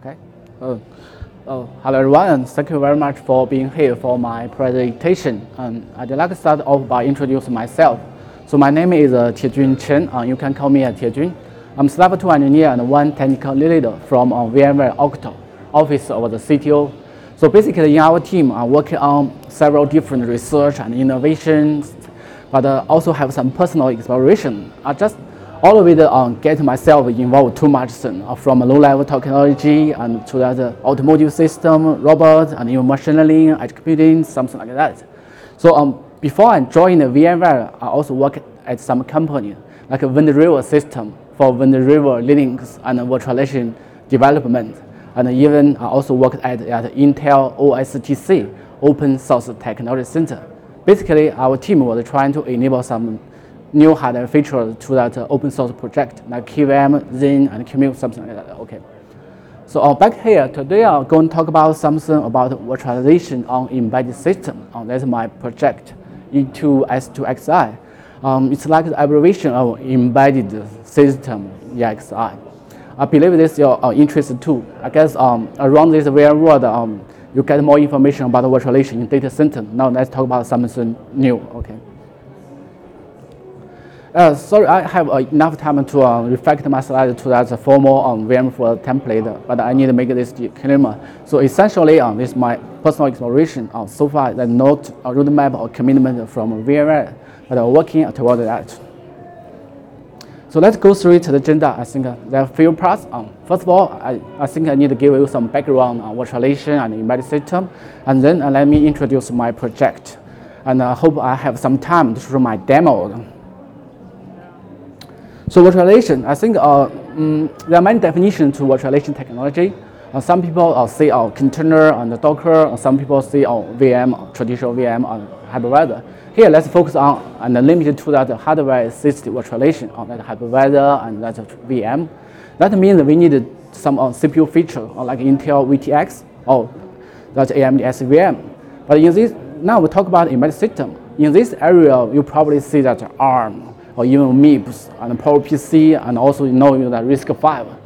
Okay. Oh, oh, hello everyone, and thank you very much for being here for my presentation. Um, I'd like to start off by introducing myself. So my name is uh, Tiejun Chen. Uh, you can call me uh, Tiejun. I'm Slav 2 engineer and one technical leader from uh, VMware Octo, office of the CTO. So basically in our team, I'm working on several different research and innovations, but uh, also have some personal exploration. I just all of it uh, get myself involved too much uh, from low-level technology and to the automotive system, robots, and even machine learning, edge computing, something like that. So um, before I joined the VMware, I also worked at some company like Wind River System for Wind River Linux and virtualization development. And even I also worked at, at Intel OSTC, Open Source Technology Center. Basically, our team was trying to enable some new hardware features to that uh, open source project like KVM, Xen, and QEMU, something like that. Okay. So uh, back here, today I'm going to talk about something about virtualization on embedded system. Uh, that's my project, E2S2Xi. Um, it's like the abbreviation of embedded system, ESXi. I believe this is your uh, interest too. I guess um, around this VMworld, um, you get more information about virtualization in data center. Now let's talk about something new. Okay. Uh, sorry, I have uh, enough time to uh, reflect my slide to that formal um, VMware template, but I need to make this clearer. So essentially, uh, this is my personal exploration. Uh, so far, there's not a roadmap or commitment from VMware, but I'm working toward that. So let's go through the agenda. I think uh, there are a few parts. Um, first of all, I, I think I need to give you some background on virtualization and embedded system, and then uh, let me introduce my project. And I hope I have some time to show my demo. So virtualization, I think uh, um, there are many definitions to virtualization technology. Uh, some people uh, say uh, container and Docker, some people say uh, VM, traditional VM and hypervisor. Here, let's focus on and limited to that hardware-assisted virtualization on that hypervisor and that VM. That means we need some uh, CPU feature uh, like Intel VT-x or that AMD SVM. But in this, now we talk about embedded system. In this area, you probably see that ARM, or even MIPS and PowerPC, and also know the RISC-V.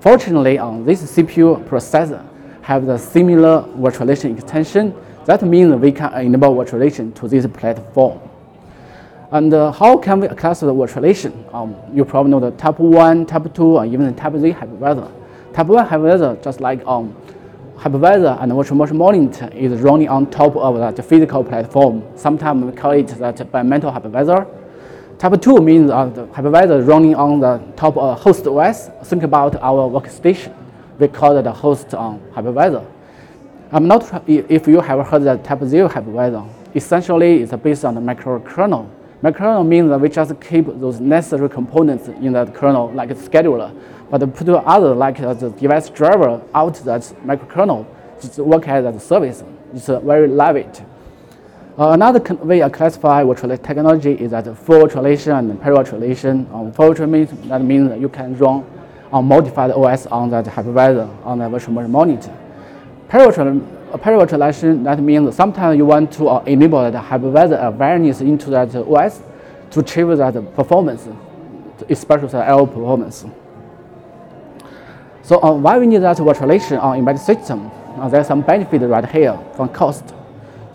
Fortunately, on this CPU processor have the similar virtualization extension. That means we can enable virtualization to this platform. And uh, how can we access the virtualization? Um, you probably know the type 1, type 2, and even the type Z hypervisor. Type 1 hypervisor, just like um, hypervisor and virtual machine monitor, is running on top of that physical platform. Sometimes we call it that environmental hypervisor. Type 2 means uh, the hypervisor running on the top of host OS. Think about our workstation. We call it the host um, hypervisor. I'm not if you have heard that Type 0 hypervisor. Essentially, it's based on the microkernel. Microkernel means that we just keep those necessary components in that kernel, like a scheduler. But put other, like the device driver, out that microkernel, just work as a service. It's very lightweight. Uh, another way I classify virtualization technology is that full virtualization and para-virtualization. Um, full virtualization that means that you can run a modified OS on that hypervisor on the virtual monitor. Para-virtualization that means sometimes you want to uh, enable the hypervisor awareness into that OS to achieve that performance, especially the L performance. So uh, why we need that virtualization on embedded system? Uh, there's some benefit right here from cost.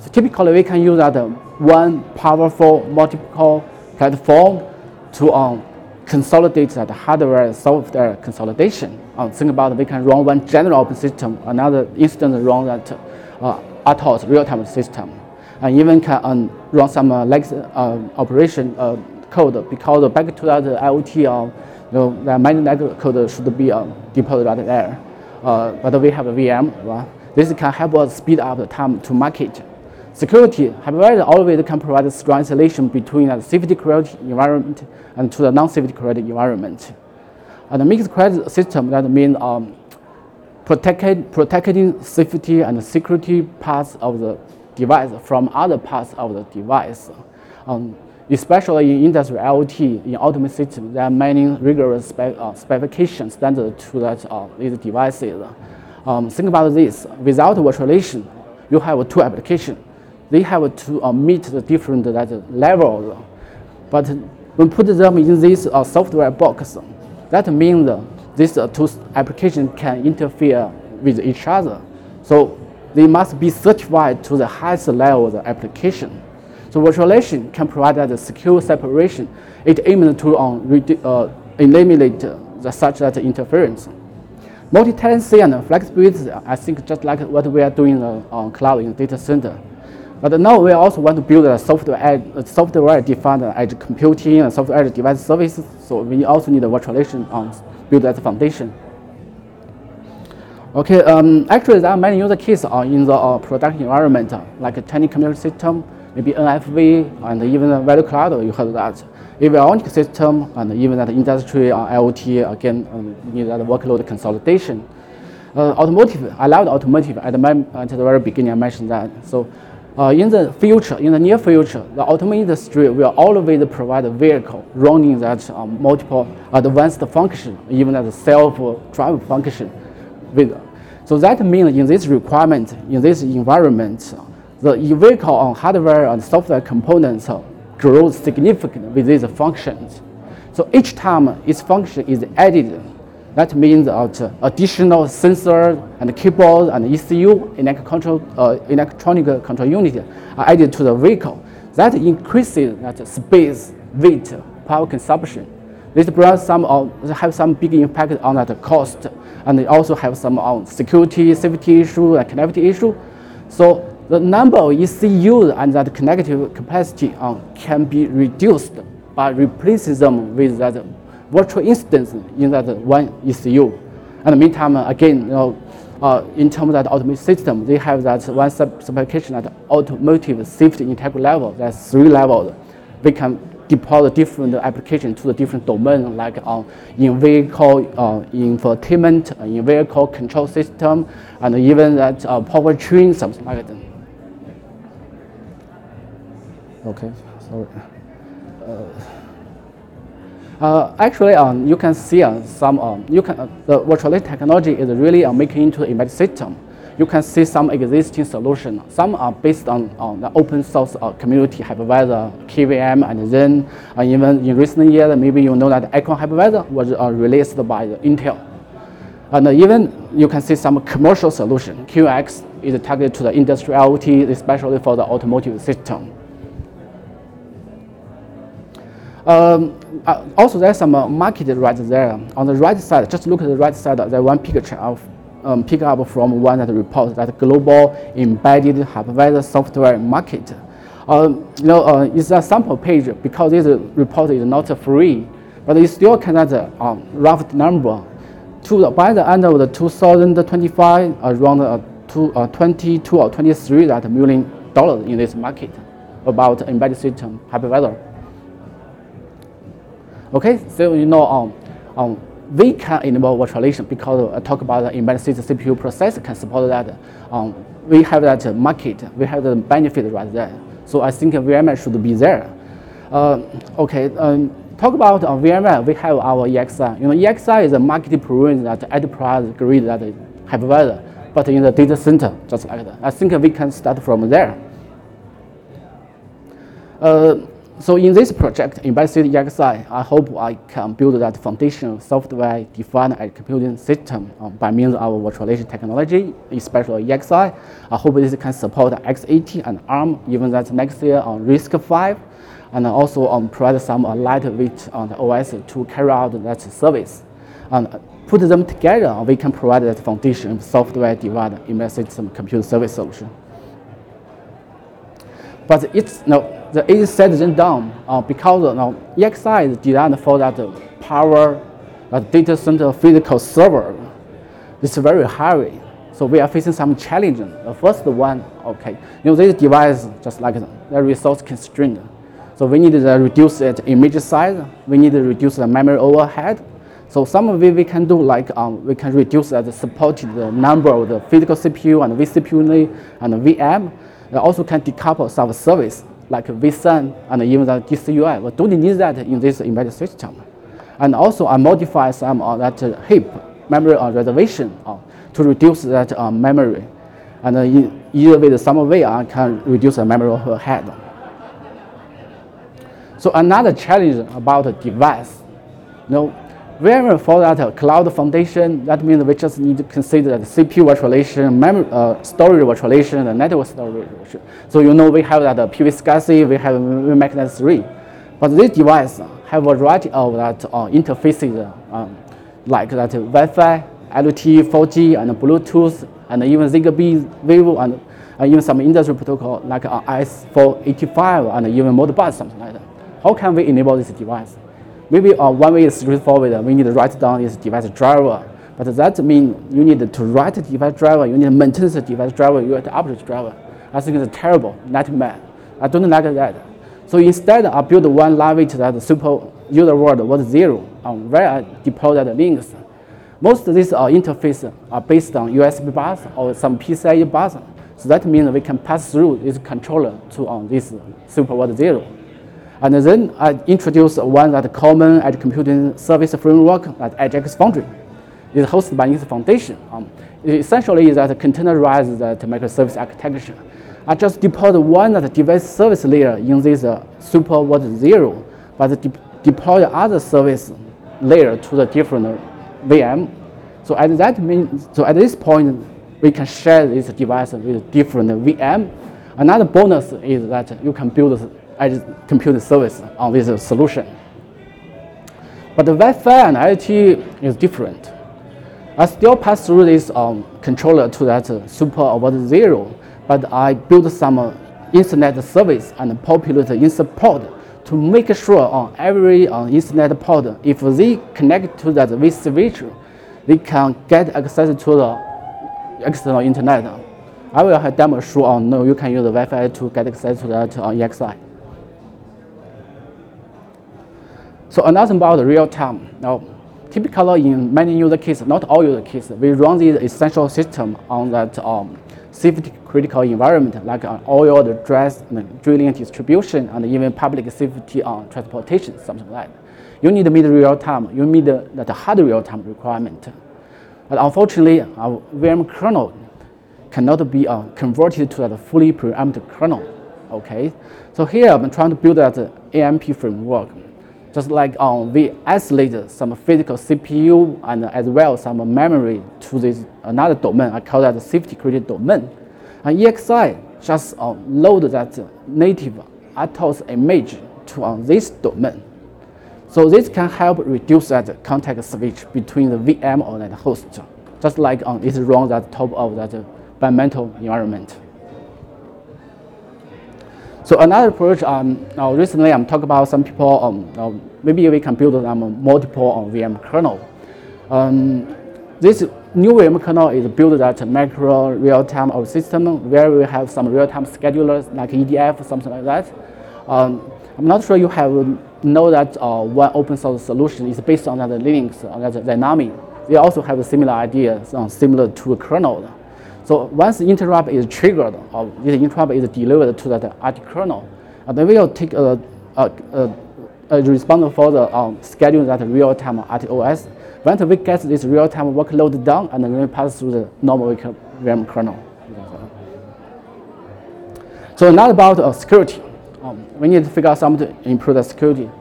So typically, we can use that one powerful multiple platform to um, consolidate that hardware software consolidation. Um, think about we can run one general operating system, another instance run that uh, RTOS real-time system, and even can um, run some uh, uh, operation uh, code because back to that IoT, uh, you know, the many code should be uh, deployed right there. Uh, but we have a VM, right? This can help us speed up the time to market. Security, hypervisor always can provide strong isolation between the safety critical environment and to the non-safety critical environment. And the mixed credit system, that means um, protecting, protecting safety and security parts of the device from other parts of the device. Um, especially in industrial IoT, in automated systems, there are many rigorous uh, specifications standard to that uh, these devices. Um, think about this, without virtualization, you have two applications they have to uh, meet the different uh, levels. But when put them in this uh, software box, that means these uh, two applications can interfere with each other. So they must be certified to the highest level of the application. So virtualization can provide that secure separation. It aims to um, uh, eliminate the, such that interference. Multi-tenancy and flexibility, I think just like what we are doing uh, on cloud in data center. But now we also want to build a software, software-defined edge computing and software edge device services. So we also need a virtualization on build as a foundation. Okay, um, actually there are many use cases uh, in the uh, product environment, uh, like a training computer system, maybe NFV, and even the value cloud, you heard that. Avionic system, and even that industry uh, IoT, again, um, need that workload consolidation. Uh, automotive, I love automotive. At the, at the very beginning, I mentioned that. So in the future, in the near future, the automotive industry will always provide a vehicle running that um, multiple advanced function, even as a self-drive function. With, so that means in this requirement, in this environment, the vehicle on hardware and software components grows significantly with these functions. So each time its function is added that means that additional sensor and keyboard and ECU, uh, electronic control unit, are added to the vehicle. That increases that space, weight, power consumption. This brings some uh, have some big impact on that cost, and they also have some uh, security, safety issue, and connectivity issue. So the number of ECUs and that connective capacity uh, can be reduced by replacing them with that virtual instance in that one ECU. And meantime, again, you know, uh, in terms of that automotive system, they have that one specification at automotive safety integrity level, that's three levels. We can deploy the different application to the different domain, like uh, in vehicle uh, infotainment, uh, in vehicle control system, and even that uh, powertrain, something like that. Okay, sorry. Uh, uh, actually, um, you can see uh, some, um, you can, uh, the virtualization technology is really uh, making into the embedded system. You can see some existing solutions. Some are based on, on the open source uh, community hypervisor, KVM, and then uh, even in recent years, maybe you know that ACRN hypervisor was released by Intel. And even you can see some commercial solution. QNX is targeted to the industrial IoT, especially for the automotive system. Um, uh, also, there's some uh, market right there. On the right side, just look at the right side, there's one picture of um, pick up from one that reports that global embedded hypervisor software market. Um, you know, uh, it's a sample page because this report is not free, but you still can cannot um, rough number. To, by the end of the 2025, around uh, two, uh, 22 or 23 that million dollars in this market about embedded system hypervisor. Okay, so you know, um, um, we can enable virtualization because I talk about the embedded system CPU processor can support that. Um, we have that market, we have the benefit right there. So I think VMware should be there. Uh, okay, um, talk about uh, VMware, we have our ESXi. You know, ESXi is a market proven that enterprise grade that hypervisor, but in the data center, just like that. I think we can start from there. Uh, so in this project, Embedded ESXi, I hope I can build that foundation software-defined edge computing system um, by means of our virtualization technology, especially ESXi. I hope this can support x86 and ARM, even that next year on RISC-V, and also um, provide some uh, lightweight on the OS to carry out that service. And put them together, we can provide that foundation software-defined embedded system computer service solution. But it's no the is set them down uh, because you know, ESXi is designed for that power, that data center physical server. It's very heavy. So we are facing some challenges. The first one, okay, you know, this device just like the resource constrained. So we need to reduce its image size. We need to reduce the memory overhead. So some of it we can do like um, we can reduce the supported the number of the physical CPU and vCPU and VM. We also can decouple some service like vSAN and even the DCUI. We don't need that in this embedded system. And also I modify some of that heap memory or reservation uh, to reduce that uh, memory. And uh, either with some way I can reduce the memory overhead. So another challenge about device, you know, VMware for that cloud foundation, that means we just need to consider the CPU virtualization, memory, uh, storage virtualization, and network storage. So you know we have that uh, PV SCSI, we have VMXNET3. But this device have a variety of that uh, interfaces um, like that Wi-Fi, LTE, 4G, and Bluetooth, and even Zigbee, Vivo, and uh, even some industry protocol like uh, RS485 and even Modbus, something like that. How can we enable this device? Maybe uh, one way is straightforward. We need to write down this device driver. But that means you need to write the device driver, you need to maintain the device driver, you have to update the driver. I think it's a terrible nightmare. I don't like that. So instead, I build one Lavit that super user world was zero on where I deploy that Linux. Most of these uh, interfaces are based on USB bus or some PCIe bus. So that means we can pass through this controller to on this super world zero. And then I introduced one that common edge computing service framework that EdgeX Foundry. It's hosted by Linux Foundation. Um, it essentially is that containerized that microservice architecture. I just deployed one that device service layer in this uh, super word zero, but de deploy other service layer to the different VM. So at that mean, so at this point, we can share this device with different VM. Another bonus is that you can build edge computing service on this solution. But the Wi-Fi and IoT is different. I still pass through this um, controller to that uh, super over zero, but I build some uh, internet service and populate in support to make sure on every uh, internet port, if they connect to that vSwitch, they can get access to the external internet. I will have demo show on no, you can use the Wi-Fi to get access to that on uh, ESXi. So another about real time. Now, typically in many user cases, not all user cases, we run the essential system on that um, safety critical environment like uh, oil, the the drilling distribution, and even public safety on uh, transportation, something like that. You need to meet real time. You meet the, the hard real time requirement. But unfortunately, our VM kernel cannot be uh, converted to a fully preempted kernel. Okay, so here I'm trying to build that AMP framework. Just like um, we isolate some physical CPU and as well some memory to this another domain. I call that safety critical domain. And ESXi just uh, load that native RTOS image to uh, this domain. So this can help reduce that context switch between the VM or that host, just like um, it runs at top of that environmental environment. So another approach, um, now recently I'm talking about some people, um, uh, maybe we can build um, multiple um, VM kernel. Um, this new VM kernel is built that macro real-time of system where we have some real-time schedulers like EDF, something like that. Um, I'm not sure you have know that uh, one open source solution is based on that Linux, that Dynamic. They also have a similar idea, uh, similar to a kernel. So once the interrupt is triggered, or this interrupt is delivered to that RT kernel, uh, then we will take a, a, a, a response for the um, schedule that real-time RTOS. Once we get this real-time workload done, and then we pass through the normal VM kernel. So not about uh, security. Um, we need to figure out something to improve the security.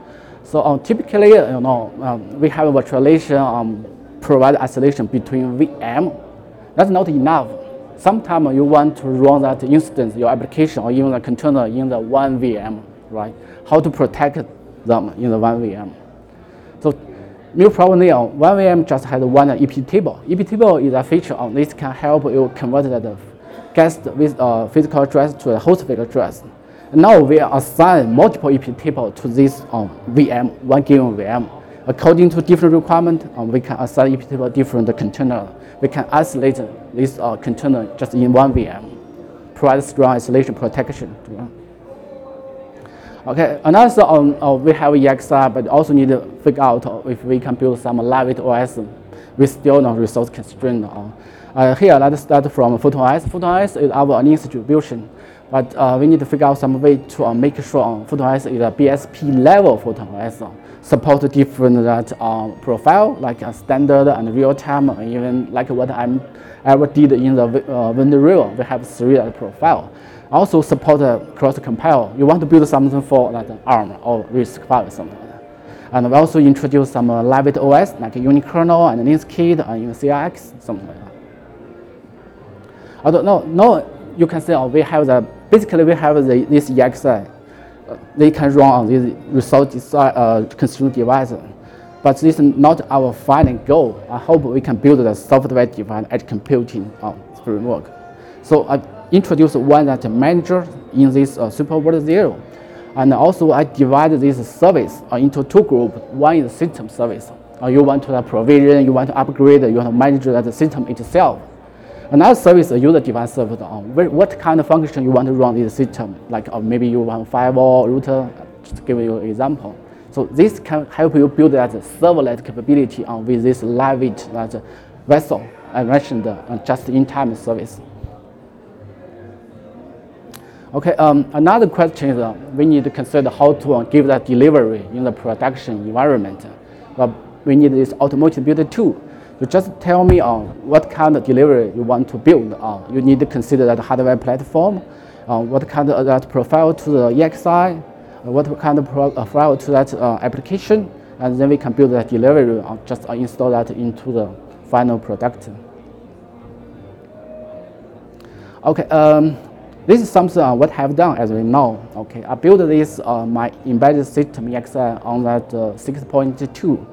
So um, typically, you know, um, we have a virtualization um, provide isolation between VM. That's not enough sometimes you want to run that instance, your application, or even the container in the one VM, right? How to protect them in the one VM. So new problem now, one VM just has one EP table. EP table is a feature on this can help you convert the guest with a physical address to a host physical address. Now we assign multiple EP table to this um, VM, one given VM. According to different requirement, um, we can assign EP table different container we can isolate this uh, container just in one VM, provide strong isolation protection. Okay, another um, uh, we have ESXi, but also need to figure out if we can build some Lavit OS with still not resource constraint. Uh, uh, here, let's start from PhotonOS. PhotonOS is our distribution, but uh, we need to figure out some way to uh, make sure uh, PhotonOS is a BSP level PhotonOS. Uh, support different that uh, profile like a standard and real time, even like what I'm ever did in the uh, River. We have three profile. Also support cross compile. You want to build something for that ARM or RISC-V or something like. And we also introduced some uh, lightweight OS like unikernel and LinuxKit and even CRX, something like that. Although no, no, you can say oh, we have the basically we have the, this ESXi. Uh, they can run on this resource uh, consumed device, but this is not our final goal. I hope we can build the software-defined edge computing framework. So I introduced one that manager in this uh, SuperWorld Zero. And also I divided this service uh, into two groups. One is system service. Uh, you want to provision, you want to upgrade, you want to manage the system itself. Another service a user-defined service on uh, what kind of function you want to run in the system. Like uh, maybe you want firewall, router, just to give you an example. So this can help you build that serverless capability on with this lightweight that vessel I mentioned uh, just-in-time service. Okay, um, another question is uh, we need to consider how to uh, give that delivery in the production environment. But we need this automotive builder too. You just tell me uh, what kind of delivery you want to build. Uh, you need to consider that hardware platform, uh, what kind of that profile to the ESXi, uh, what kind of profile uh, to that uh, application, and then we can build that delivery, or just install that into the final product. Okay, um, this is something uh, what I've done as we know. Okay, I built this uh, my embedded system ESXi on that uh, 6.2,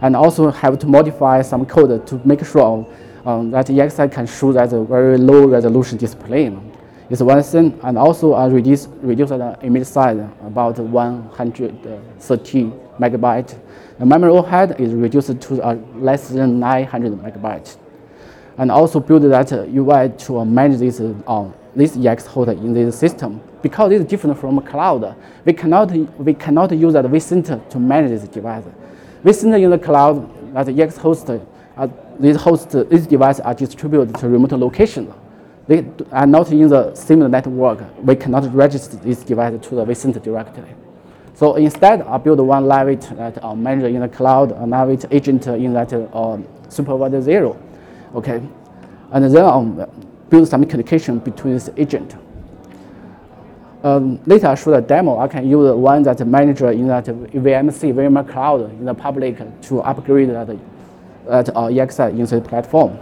and also have to modify some code to make sure um, that ESXi can show that a very low resolution display. It's one thing, and also I reduce reduce the image size about 130 megabyte. The memory overhead is reduced to uh, less than 900 megabytes, and also build that UI to manage this uh, this EX holder in this system. Because it's different from cloud, we cannot, we cannot use that vCenter to manage this device. vCenter in the cloud, that EX host, uh, these hosts, these devices are distributed to remote locations. They are not in the same network. We cannot register these devices to the vCenter directly. So instead, I build one lightweight that uh, manager in the cloud, a lightweight agent in that uh, supervisor zero. Okay, and then um, build some communication between this agent. Um, later I show the demo. I can use one that manager in that VMC, VMware Cloud in the public to upgrade that, that uh, ESXi in the platform.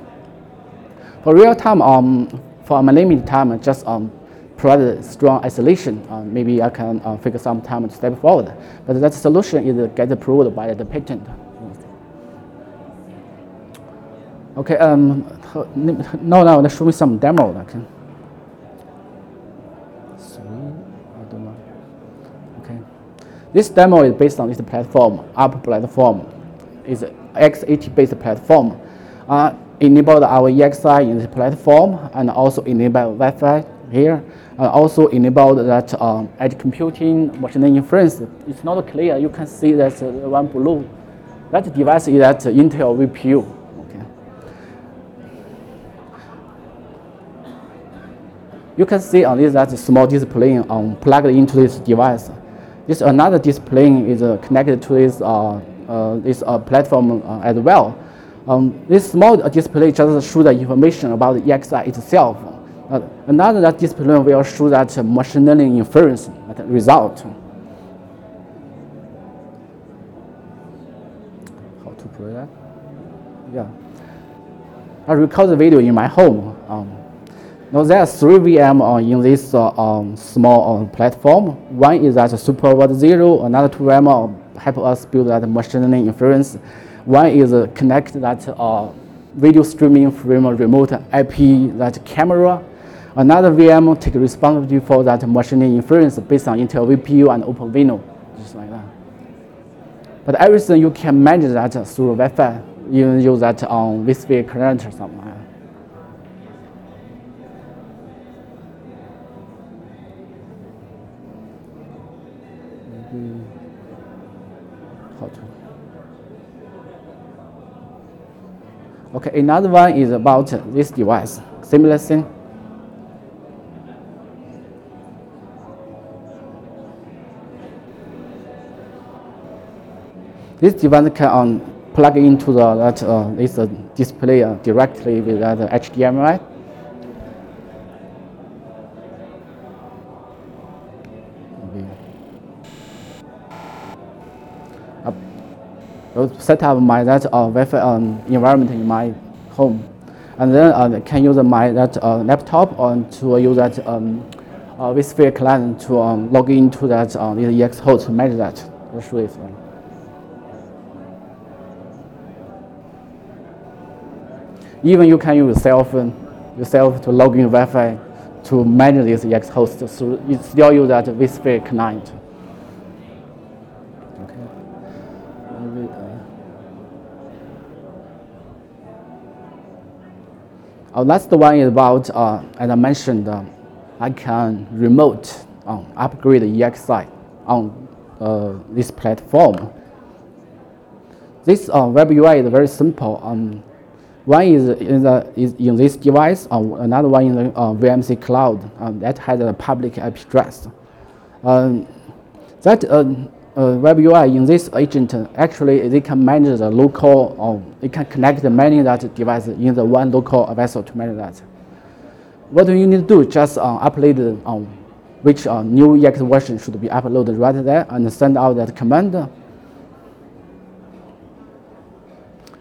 For real time, um, for limited time, just um, provide strong isolation. Uh, maybe I can uh, figure some time to step forward. But that solution is get approved by the patent. Okay, um, now now let's show me some demo. Okay. I don't know. Okay. This demo is based on this platform, Up platform. It's x86 based platform. Uh, enabled our ESXi in the platform and also enable Wi-Fi here. Uh, also enabled that um, edge computing, machine learning inference. It's not clear. You can see that uh, one blue. That device is that Intel VPU. You can see on this that small display um, plugged into this device. This another display is uh, connected to this uh, uh, this platform as well. Um, this small display just shows the information about the ESXi itself. Another display will show that machine learning inference result. How to play that? Yeah. I record the video in my home. Um, now there are three VM uh, in this uh, um, small uh, platform. One is that SuperWorld Zero, another two VM uh, help us build that machine learning inference. One is uh, connect that uh, video streaming from a remote IP that camera. Another VM take responsibility for that machine learning inference based on Intel VPU and OpenVINO, just like that. But everything you can manage that through Wi-Fi. You use that on vSphere client or something. Okay, another one is about this device, similar thing. This device can um, plug into the that uh, this uh, display uh, directly with that HDMI. Set up my that uh, Wi-Fi um, environment in my home, and then uh, can use my that uh, laptop on to use that um, uh, vSphere client to um, log into that uh, EX host to manage that. That's really fun. Even you can use cell phone yourself to log in Wi-Fi to manage this EX host. So you still use that vSphere client. Okay. Maybe, uh, Oh, last one is about, uh, as I mentioned, uh, I can remote um, upgrade the ESXi on uh, this platform. This web UI is very simple. Um, one is in, the, is in this device, uh, another one in the uh, VMC cloud um, that has a public IP address. Um, that uh, uh, web UI in this agent, actually they can manage the local, or they can connect many that device in the one local vessel to manage that. What you need to do? Just uh, upload um, which uh, new EX version should be uploaded right there and send out that command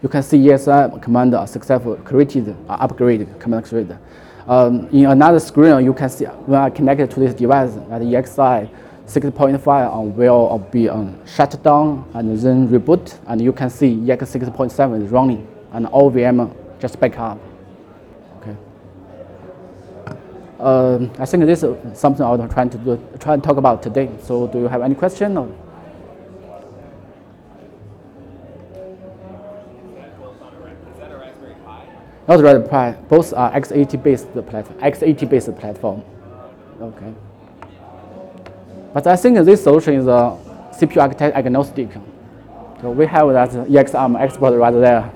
you can see ESI command successful created, uh, upgrade command created. Um, in another screen, you can see when I connected to this device that ESXi 6.5 on will be shut down and then reboot, and you can see EX 6.7 is running, and all VM just back up. Okay. Um, I think this is something I was trying to do, try and talk about today. So, do you have any question? Or? Not Raspberry Pi. Both are x86 based platform. x86 based platform. Okay. But I think this solution is uh, a CPU architect agnostic. So we have that EXARM um, export right there.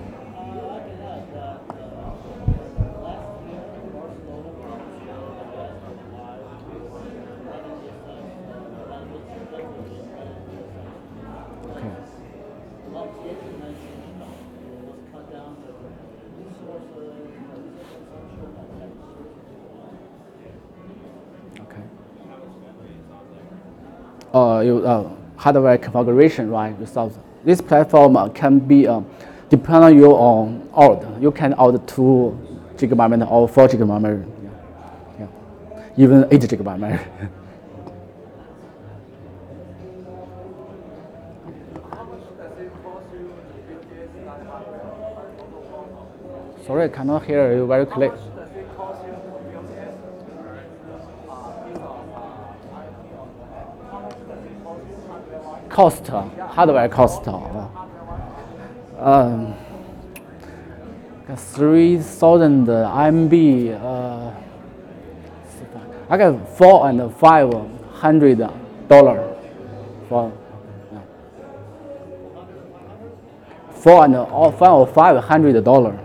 You, uh, hardware configuration, right? This platform uh, can be uh, depend on your own order. You can order two gigabyte or four gigabyte, yeah. yeah. even eight gigabyte. Sorry, I cannot hear you very clear. Cost, hardware cost. Um, 3000 MB, uh, I got four and five hundred dollar for four and uh, five or five hundred dollar.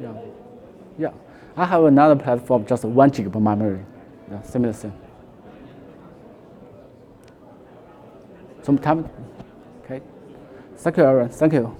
Yeah. Yeah. I have another platform, just one gigabyte memory. Yeah, similar thing. Some time. Okay. Thank you, Aaron. Thank you.